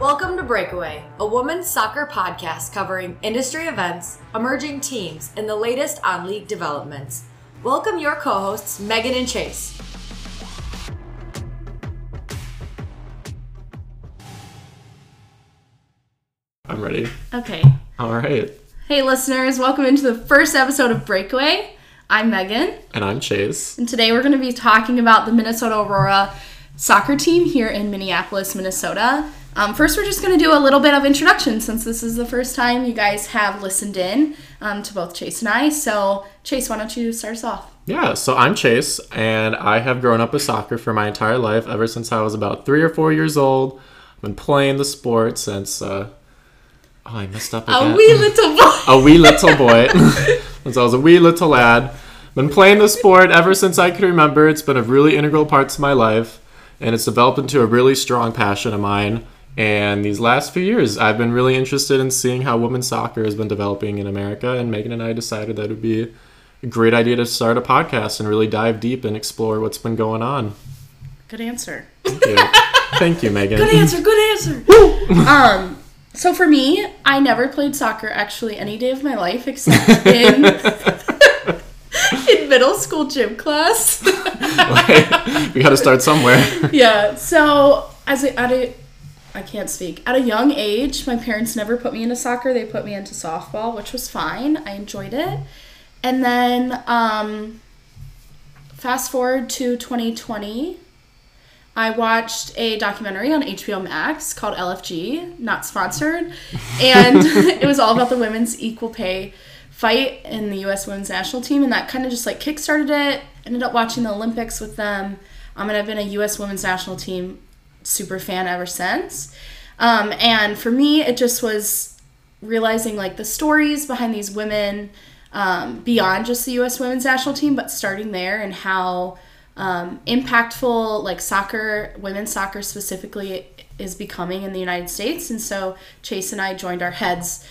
Welcome to Breakaway, a women's soccer podcast covering industry events, emerging teams, and the latest on league developments. Welcome your co hosts, Megan and Chase. I'm ready. Okay. All right. Hey, listeners, welcome into the first episode of Breakaway. I'm Megan, And I'm Chase. and today we're going to be talking about the Minnesota Aurora soccer team here in Minneapolis, Minnesota. Um, first, we're just going to do a little bit of introduction since this is the first time you guys have listened in um, to both Chase and I. So, Chase, why don't you start us off? Yeah, so I'm Chase, and I have grown up with soccer for my entire life, ever since I was about three or four years old. I've been playing the sport since, uh, oh, I messed up again. A wee little boy. a wee little boy. since I was a wee little lad. Been playing the sport ever since I can remember. It's been a really integral part to my life, and it's developed into a really strong passion of mine. And these last few years, I've been really interested in seeing how women's soccer has been developing in America. And Megan and I decided that it would be a great idea to start a podcast and really dive deep and explore what's been going on. Good answer. Thank you, Thank you Megan. Good answer. Good answer. um, so for me, I never played soccer actually any day of my life except in in middle school gym class. we got to start somewhere. yeah. So as a, at a I can't speak. At a young age, my parents never put me into soccer. They put me into softball, which was fine. I enjoyed it. And then um, fast forward to 2020, I watched a documentary on HBO Max called LFG, not sponsored, and it was all about the women's equal pay fight in the U.S. women's national team, and that kind of just like kickstarted it. Ended up watching the Olympics with them, um, and I've been a U.S. women's national team super fan ever since. Um, and for me, it just was realizing like the stories behind these women um, beyond just the U.S. women's national team, but starting there and how um, impactful like soccer, women's soccer specifically, is becoming in the United States. And so Chase and I joined our heads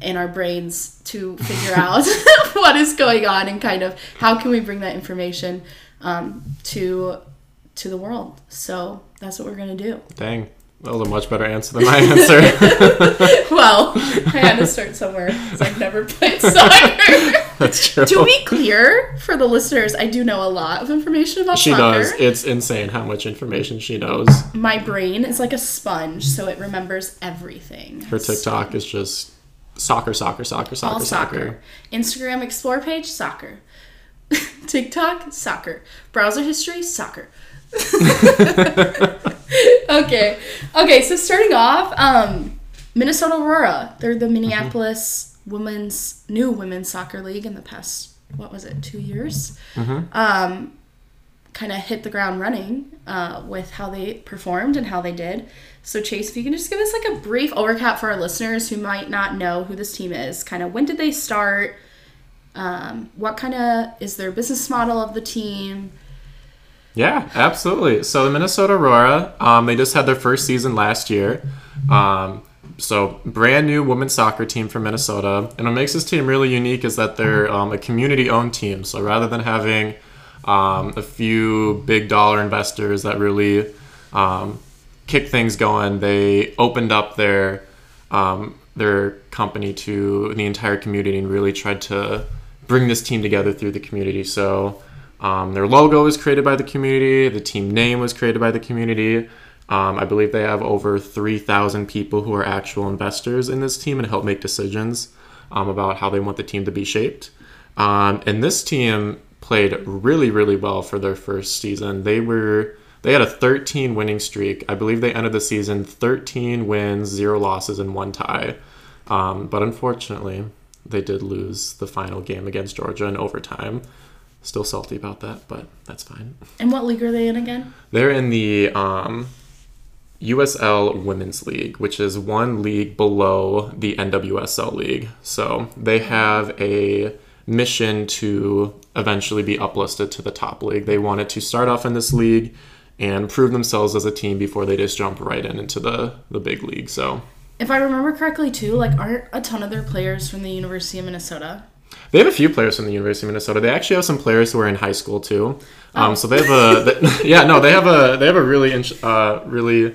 and our brains to figure out what is going on and kind of how can we bring that information um, to to the world. So that's what we're gonna do. Dang, that was a much better answer than my answer. well, I had to start somewhere because I've never played soccer. That's true. to be clear for the listeners, I do know a lot of information about She soccer. does. It's insane how much information she knows. My brain is like a sponge, so it remembers everything. Her TikTok is just soccer, soccer, soccer, soccer, All soccer. soccer. Instagram explore page, soccer. TikTok, soccer. Browser history, soccer. Okay. Okay, so starting off, um, Minnesota Aurora. They're the Minneapolis women's new women's soccer league in the past what was it, two years? Um kind of hit the ground running uh, with how they performed and how they did. So, Chase, if you can just give us like a brief overcap for our listeners who might not know who this team is, kind of when did they start? Um, what kind of is their business model of the team? Yeah, absolutely. So the Minnesota Aurora, um, they just had their first season last year. Um, so brand new women's soccer team from Minnesota, and what makes this team really unique is that they're um, a community-owned team. So rather than having um, a few big dollar investors that really um, kick things going, they opened up their um, their company to the entire community and really tried to bring this team together through the community. So um, their logo was created by the community. The team name was created by the community. Um, I believe they have over 3,000 people who are actual investors in this team and help make decisions um, about how they want the team to be shaped. Um, and this team played really, really well for their first season. They were they had a 13 winning streak. I believe they ended the season 13 wins, zero losses, and one tie. Um, but unfortunately, they did lose the final game against Georgia in overtime. Still salty about that, but that's fine. And what league are they in again? They're in the um, USL Women's League, which is one league below the NWSL League. So they have a mission to eventually be uplisted to the top league. They wanted to start off in this league and prove themselves as a team before they just jump right in into the, the big league. So If I remember correctly, too, like aren't a ton of their players from the University of Minnesota? They have a few players from the University of Minnesota. They actually have some players who are in high school too. Um, So they have a they- yeah no they have a they have a really uh, really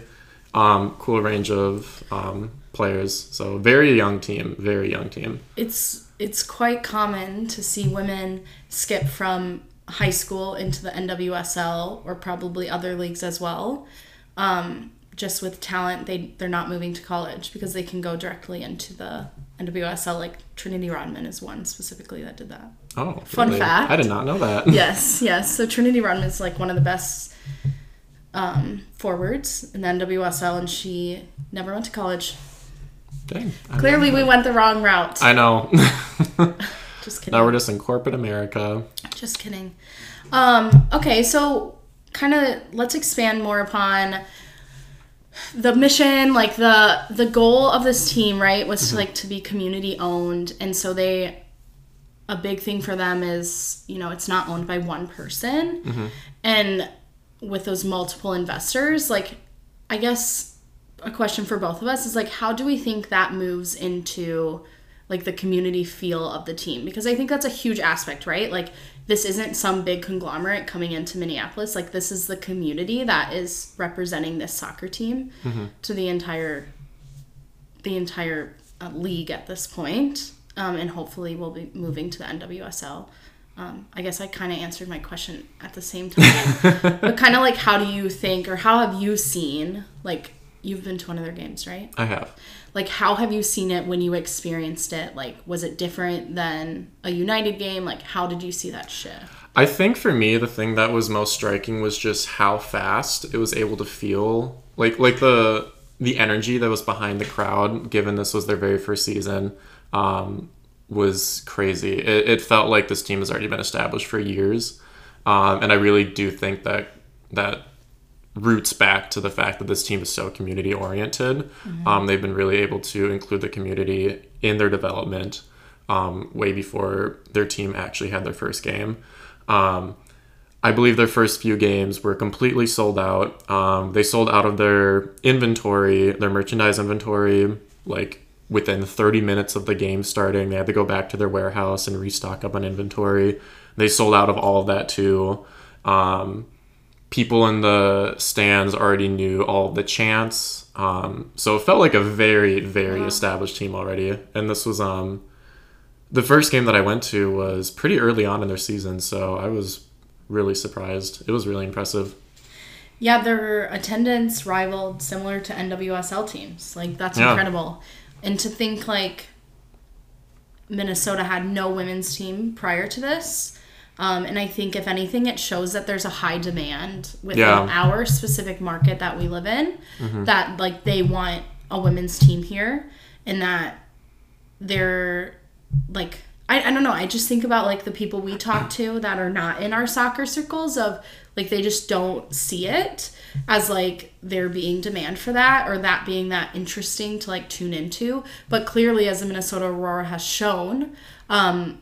um, cool range of um, players. So very young team, very young team. It's it's quite common to see women skip from high school into the NWSL or probably other leagues as well. Um, just with talent, they they're not moving to college because they can go directly into the NWSL. Like Trinity Rodman is one specifically that did that. Oh, Fun fact. I did not know that. yes, yes. So Trinity Rodman is like one of the best um, forwards in the NWSL, and she never went to college. Dang, I Clearly, we went the wrong route. I know. Just kidding. now we're just in corporate America. Just kidding. Um, okay, so kind of let's expand more upon the mission, like the the goal of this team, right, was to mm-hmm. like to be community owned, and so they a big thing for them is you know it's not owned by one person, mm-hmm. and with those multiple investors, like I guess a question for both of us is like how do we think that moves into like the community feel of the team? Because i think that's a huge aspect right? Like this isn't some big conglomerate coming into minneapolis. Like this is the community that is representing this soccer team to the entire the entire uh, league at this point. Um, and hopefully we'll be moving to the nwsl um, i guess i kind of answered my question at the same time. But kind of like how do you think or how have you seen like you've been to one of their games right? I have. Like how have you seen it when you experienced it like was it different than a united game like how did you see that shift I think for me, the thing that was most striking was just how fast it was able to feel like like the the energy that was behind the crowd. Given this was their very first season, um, was crazy. It, it felt like this team has already been established for years, um, and I really do think that that roots back to the fact that this team is so community oriented. Um, they've been really able to include the community in their development um, way before their team actually had their first game. Um, I believe their first few games were completely sold out. Um, they sold out of their inventory, their merchandise inventory, like within 30 minutes of the game starting. They had to go back to their warehouse and restock up on inventory. They sold out of all of that too. Um, people in the stands already knew all the chants. Um, so it felt like a very, very established team already. And this was um, the first game that I went to was pretty early on in their season. So I was really surprised. It was really impressive. yeah their attendance rivaled similar to nwsl teams like that's Yeah. incredible and to think like minnesota had no women's team prior to this um, and i think if anything it shows that there's a high demand within Yeah. our specific market that we live in that like they want a women's team here and that they're like I, I don't know. I just think about like the people we talk to that are not in our soccer circles of like they just don't see it as like there being demand for that or that being that interesting to like tune into. But clearly as the minnesota aurora has shown um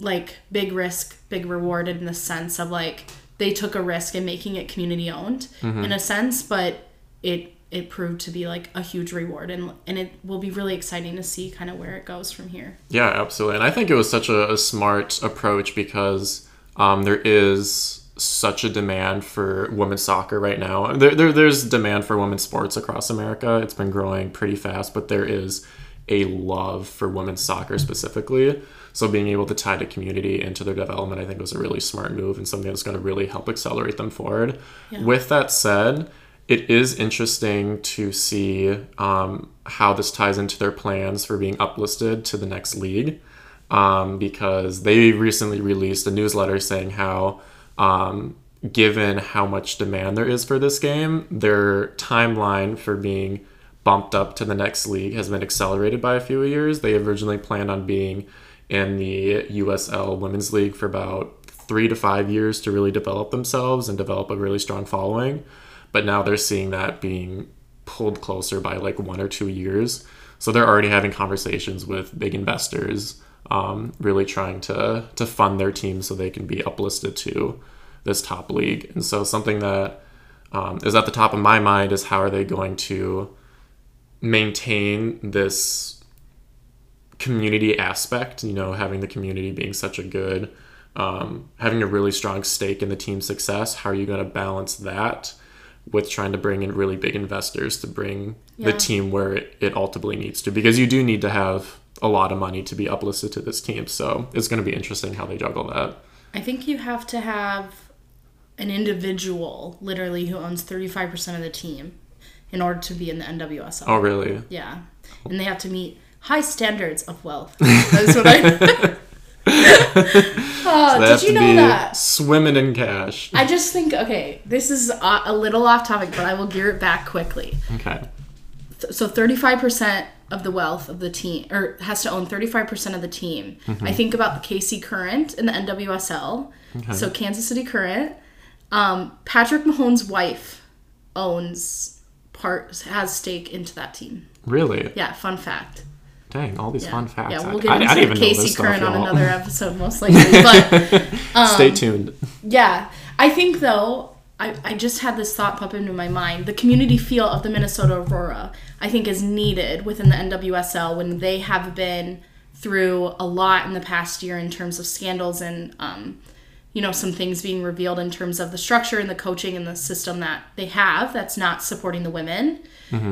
like big risk big reward in the sense of like they took a risk in making it community owned in a sense but it it proved to be like a huge reward and and it will be really exciting to see kind of where it goes from here Yeah, absolutely. And I think it was such a, a smart approach because um, there is such a demand for women's soccer right now. There, there, there's demand for women's sports across America. It's been growing pretty fast, but there is a love for women's soccer specifically. So being able to tie the community into their development, I think was a really smart move and something that's going to really help accelerate them forward. With that said, it is interesting to see um, how this ties into their plans for being uplisted to the next league um, because they recently released a newsletter saying how um, given how much demand there is for this game their timeline for being bumped up to the next league has been accelerated by a few years they originally planned on being in the usl women's league for about three to five years to really develop themselves and develop a really strong following but now they're seeing that being pulled closer by like one or two years. So they're already having conversations with big investors, um, really trying to to fund their team so they can be uplisted to this top league. And so something that um, is at the top of my mind is how are they going to maintain this community aspect? You know, having the community being such a good, um, having a really strong stake in the team's success. How are you going to balance that? with trying to bring in really big investors to bring the team where it, it ultimately needs to because you do need to have a lot of money to be uplisted to this team so it's going to be interesting how they juggle that I think you have to have an individual, literally, who owns 35% of the team in order to be in the NWSL. oh really Yeah. And they have to meet high standards of wealth. That's what I. Oh, they did you know that? swimming in cash I just think, okay, this is a, a little off topic, but I will gear it back quickly. okay Th- So 35% of the wealth of the team, or has to own 35% of the team. Mm-hmm. I think about the KC Current in the NWSL. Okay. So Kansas City Current. Um, Patrick Mahomes' wife owns part, has stake into that team. really Yeah, fun fact. dang all these Yeah. fun facts Yeah, I- we'll I, get I into didn't even know KC Current on another episode, most likely. But um, stay tuned yeah, I think though, I, I just had this thought pop into my mind. The community feel of the Minnesota Aurora, I think, is needed within the NWSL when they have been through a lot in the past year in terms of scandals and, um, you know, some things being revealed in terms of the structure and the coaching and the system that they have that's not supporting the women.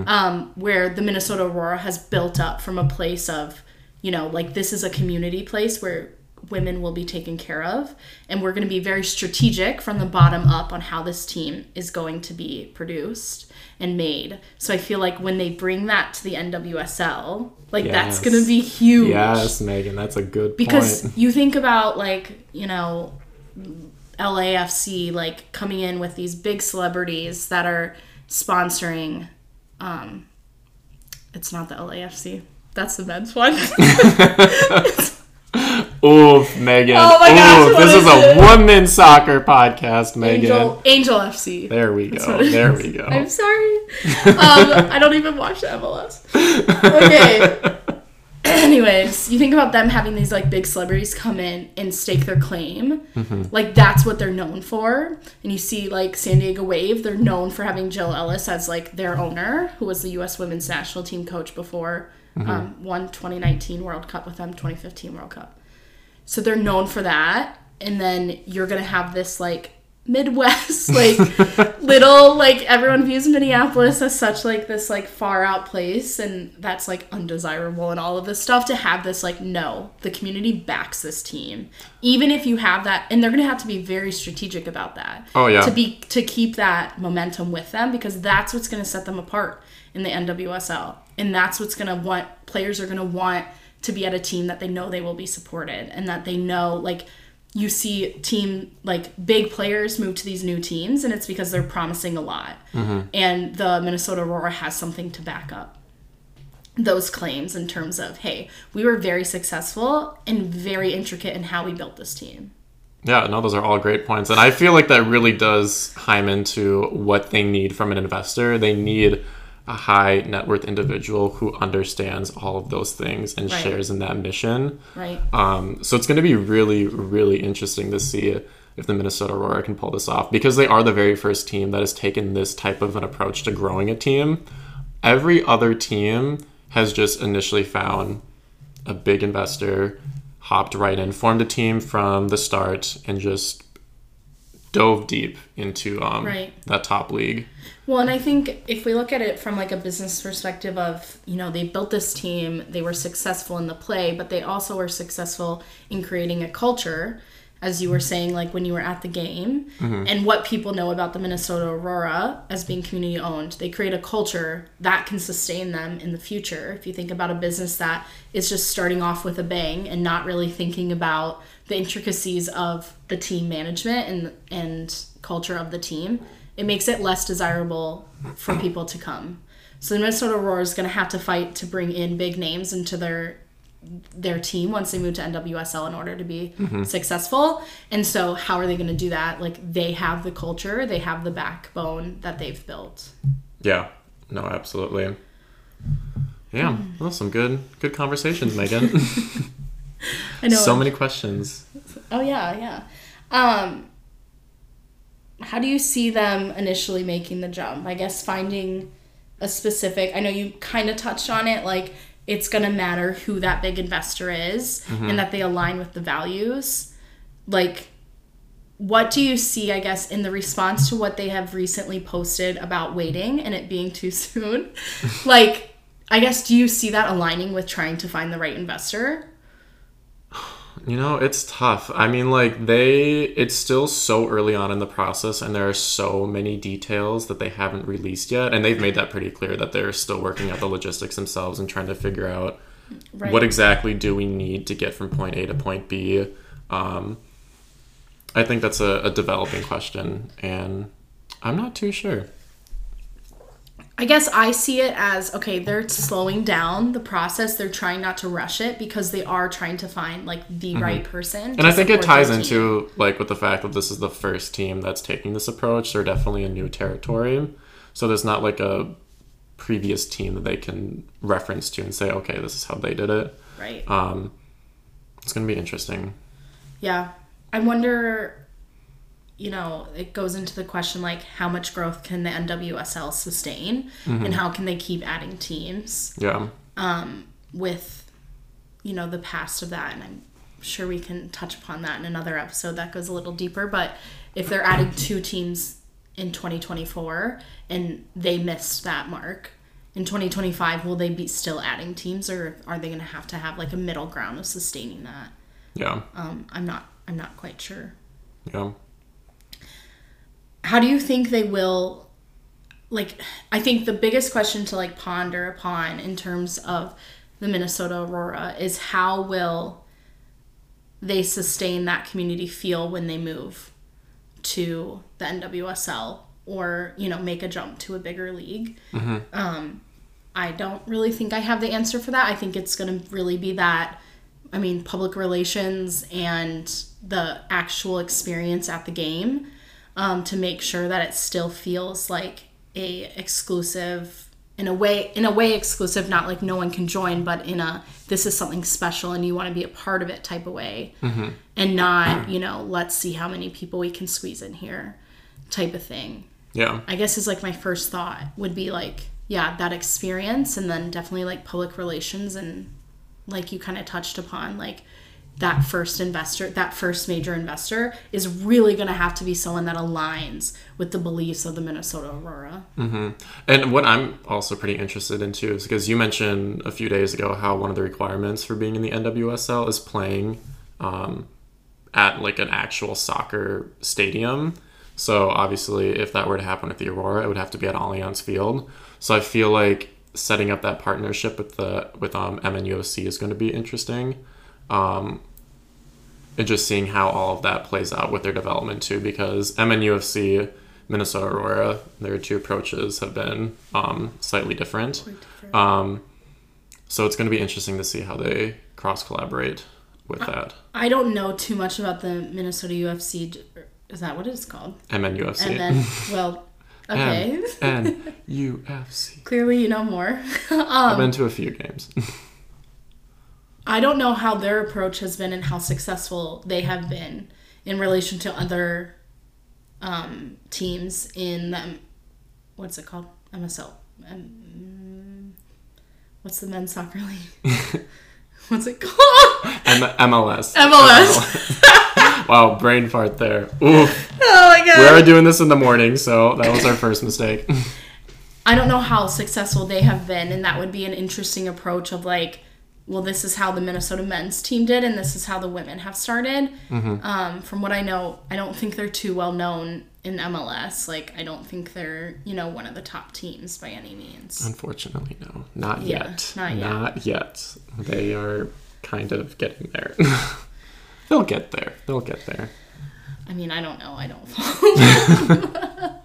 Um, where the Minnesota Aurora has built up from a place of, you know, like this is a community place where women will be taken care of. And we're going to be very strategic from the bottom up on how this team is going to be produced and made. So i feel like when they bring that to the nwsl like that's going to be huge. Yes megan that's a good because point. you think about like you know lafc like coming in with these big celebrities that are sponsoring um it's not the lafc that's the men's one Oof, Megan. Oh my gosh, Oof, this is is a women's soccer podcast, Megan. angel angel fc There we go. There we go. I'm sorry. Um, I don't even watch the MLS. Okay. Anyways, you think about them having these like big celebrities come in and stake their claim. Mm-hmm. Like that's what they're known for. And you see like San Diego Wave, they're known for having Jill Ellis as like their owner, who was the U.S. Women's National Team coach before Mm-hmm. um, won 2019 World Cup with them, 2015 World Cup. So they're known for that. And then you're gonna have this like Midwest, like little like everyone views Minneapolis as such like this like far out place and that's like undesirable and all of this stuff to have this like no, the community backs this team. Even if you have that and they're gonna have to be very strategic about that. Oh, yeah. To be to keep that momentum with them because that's what's gonna set them apart in the NWSL. And that's what's gonna want players are gonna want to be at a team that they know they will be supported and that they know like you see team like big players move to these new teams and it's because they're promising a lot mm-hmm. and the minnesota aurora has something to back up those claims in terms of hey we were very successful and very intricate in how we built this team Yeah, no, those are all great points. And I feel like that really does chime into what they need from an investor. They need a high net worth individual who understands all of those things and Right. shares in that mission. right Um, so it's going to be really, really interesting to see if the Minnesota Aurora can pull this off because they are the very first team that has taken this type of an approach to growing a team. Every other team has just initially found a big investor, hopped right in, formed a team from the start, and just dove deep into um, Right. that top league. Well, and I think if we look at it from like a business perspective of, you know, they built this team, they were successful in the play, but they also were successful in creating a culture, as you were saying, like when you were at the game, mm-hmm. and what people know about the Minnesota Aurora as being community owned. They create a culture that can sustain them in the future. If you think about a business that is just starting off with a bang and not really thinking about the intricacies of the team management and and culture of the team, it makes it less desirable for people to come. So the Minnesota Aurora is going to have to fight to bring in big names into their their team once they move to NWSL in order to be successful. And so how are they going to do that? Like they have the culture, they have the backbone that they've built. Yeah, no, absolutely. Yeah, well, some good, good conversations, Megan. I know. so many questions. Oh yeah, yeah. Um how do you see them initially making the jump? I guess finding a specific I know you kind of touched on it like it's going to matter who that big investor is and mm-hmm. that they align with the values. Like what do you see, I guess, in the response to what they have recently posted about waiting and it being too soon? like, I guess, do you see that aligning with trying to find the right investor? You know, it's tough. I mean, like, they, it's still so early on in the process, and there are so many details that they haven't released yet. And they've made that pretty clear that they're still working out the logistics themselves and trying to figure out Right. what exactly do we need to get from point A to point B. Um, I think that's a, a developing question, and I'm not too sure. I guess I see it as okay, they're slowing down the process. They're trying not to rush it because they are trying to find like the right person. Mm-hmm. And I think it ties into like with the fact that this is the first team that's taking this approach. They're definitely a new territory, so there's not like a previous team that they can reference to and say, okay, this is how they did it. right. Um, it's gonna be interesting. Yeah. I wonder, you know, it goes into the question like how much growth can the NWSL sustain and how can they keep adding teams Yeah, Um, with, you know, the past of that. And I'm sure we can touch upon that in another episode that goes a little deeper. But if they're adding two teams in 2024 and they missed that mark, in 2025, will they be still adding teams or are they going to have to have like a middle ground of sustaining that? yeah, Um, I'm not. I'm not quite sure. yeah. How do you think they will like i think the biggest question to like ponder upon in terms of the minnesota aurora is how will they sustain that community feel when they move to the nwsl or you know make a jump to a bigger league. Um, i don't really think i have the answer for that. I think it's going to really be that i mean public relations and the actual experience at the game um, to make sure that it still feels like a exclusive in a way in a way exclusive not like no one can join but in a this is something special and you want to be a part of it type of way. And not you know let's see how many people we can squeeze in here type of thing. Yeah, i guess is like my first thought would be like yeah that experience and then definitely like public relations and like you kind of touched upon like that first investor that first major investor is really going to have to be someone that aligns with the beliefs of the minnesota aurora And what I'm also pretty interested in too is because you mentioned a few days ago how one of the requirements for being in the NWSL is playing um, at like an actual soccer stadium. So obviously, if that were to happen with the Aurora, it would have to be at Allianz Field. So I feel like setting up that partnership with the with um, MNUFC is going to be interesting. Um, and just seeing how all of that plays out with their development too, because MNUFC, Minnesota Aurora, their two approaches have been um, slightly different. Um, so it's going to be interesting to see how they cross collaborate with that i don't know too much about the minnesota ufc is that what it's called MNUFC. and then well okay and UFC. clearly you know more I've been to a few games. I don't know how their approach has been and how successful they have been in relation to other um, teams in the what's it called MSL. Um, what's the men's soccer league? what's it called? M- MLS. MLS. wow, brain fart there. Oof. oh my god! We are doing this in the morning, so that was our first mistake. I don't know how successful they have been, and that would be an interesting approach of like, well, this is how the Minnesota men's team did, and this is how the women have started. Um, from what I know, I don't think they're too well known in MLS. Like, I don't think they're you know one of the top teams by any means. Unfortunately, no. Not Yeah, yet. not yet. Not yet. They are kind of getting there. They'll get there. They'll get there. I mean, I don't know. I don't follow.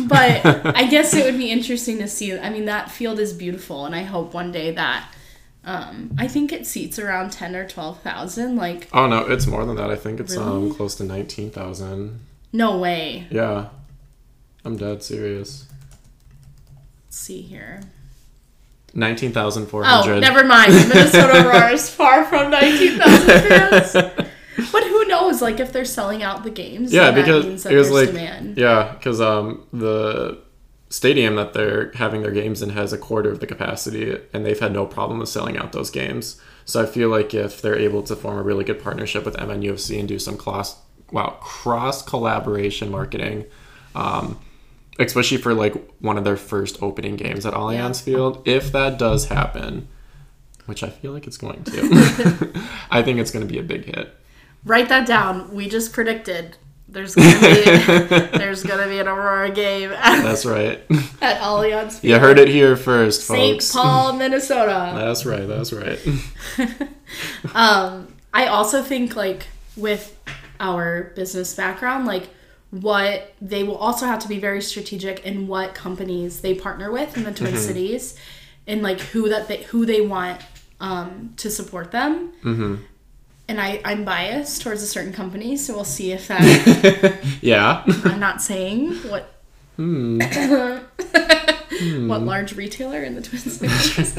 but I guess it would be interesting to see. I mean, that field is beautiful, and I hope one day that. Um, I think it seats around ten or twelve thousand. Like, Oh no, it's more than that. I think it's um close to nineteen thousand. no way. Yeah. I'm dead serious. Let's see here. Nineteen thousand four Oh, hundred. never mind. The Minnesota Aurora is far from 19,000 fans. But who knows? Like, if they're selling out the games, Yeah, because means that it was there's like demand. yeah, because um the stadium that they're having their games in has a quarter of the capacity, and they've had no problem with selling out those games. So I feel like if they're able to form a really good partnership with MNUFC and do some cross wow cross collaboration marketing, um, especially for like one of their first opening games at Allianz Field. If that does happen, which I feel like it's going to, I think it's going to be a big hit. Write that down. We just predicted there's gonna be there's gonna be an Aurora game at, That's right. at Allianz Field. You heard it here first, St. Paul, Minnesota. That's right. That's right. Um, I also think like with our business background, like what they will also have to be very strategic in what companies they partner with in the Twin Cities, and like who that they who they want um, to support them. Mm-hmm. And I I'm biased towards a certain company, so we'll see if that. Yeah. I'm not saying what. what large retailer in the Twin Cities?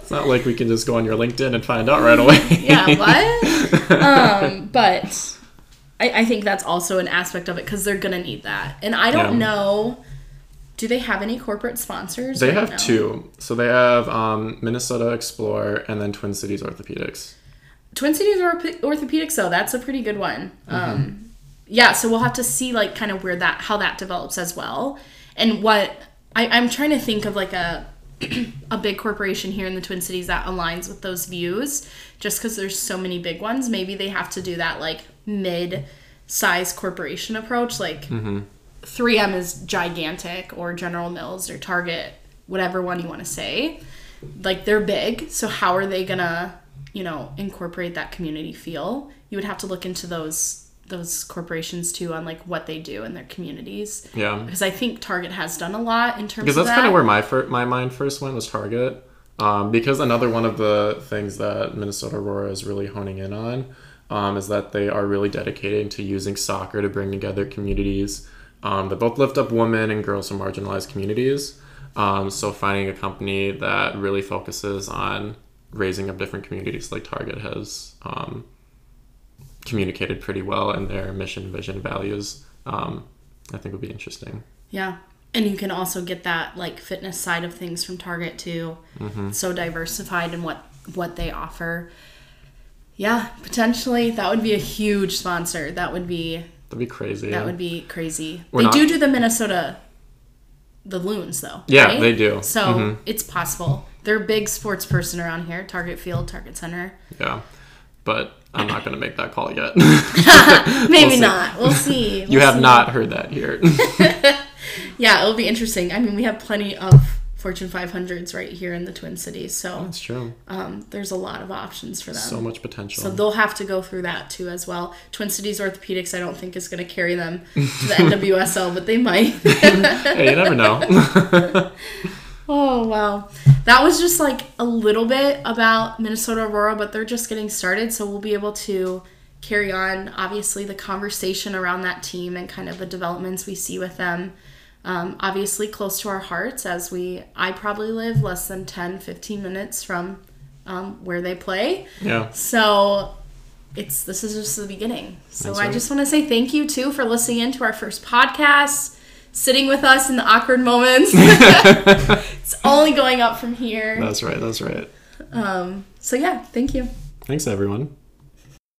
It's not like we can just go on your LinkedIn and find out right away. yeah, what? um, but I, I think that's also an aspect of it because they're gonna need that. And I don't Yeah. know. Do they have any corporate sponsors? They have two. So they have um, Minnesota Explore and then Twin Cities Orthopedics. Twin Cities Ortho- Orthopedics, though, that's a pretty good one. Mm-hmm. Um, yeah, so we'll have to see like kind of where that how that develops as well, and what I, I'm trying to think of like a a big corporation here in the Twin Cities that aligns with those views. Just because there's so many big ones, maybe they have to do that like mid size corporation approach. Like 3M is gigantic, or General Mills, or Target, whatever one you want to say. Like they're big, so how are they gonna, you know, incorporate that community feel? You would have to look into those those corporations too on like what they do in their communities. Yeah. Because I think Target has done a lot in terms Because that's that. kind of where my fir- my mind first went was Target. Um, because another one of the things that Minnesota Aurora is really honing in on um, is that they are really dedicated to using soccer to bring together communities um, that both lift up women and girls from marginalized communities. Um, so finding a company that really focuses on raising up different communities like Target has um, communicated pretty well in their mission, vision, values. Um, I think would be interesting. Yeah. And you can also get that like fitness side of things from Target too. Mm-hmm. So diversified in what what they offer. Yeah, potentially that would be a huge sponsor. That would be That'd be crazy. that would be crazy. We're they not- do do the Minnesota the loons though. Yeah, right? they do. So Mhm. it's possible. They're a big sports person around here. Target Field, Target Center. Yeah, but I'm not going to make that call yet. Maybe see. not. We'll see. you We'll have see. not heard that here. Yeah, it'll be interesting. I mean, we have plenty of Fortune 500s right here in the Twin Cities, so That's true. um, there's a lot of options for them. So much potential. So they'll have to go through that too as well. Twin Cities Orthopedics, I don't think is going to carry them to the NWSL, but they might. hey, you never know. Oh wow, that was just like a little bit about Minnesota Aurora, but they're just getting started, so we'll be able to carry on obviously the conversation around that team and kind of the developments we see with them. Um, obviously close to our hearts as we i probably live less than 10 15 minutes from um, where they play yeah. So it's this is just the beginning. So I just want to say thank you too for listening in to our first podcast, sitting with us in the awkward moments. it's only going up from here. That's right. That's right. Um, so yeah, thank you. Thanks, everyone.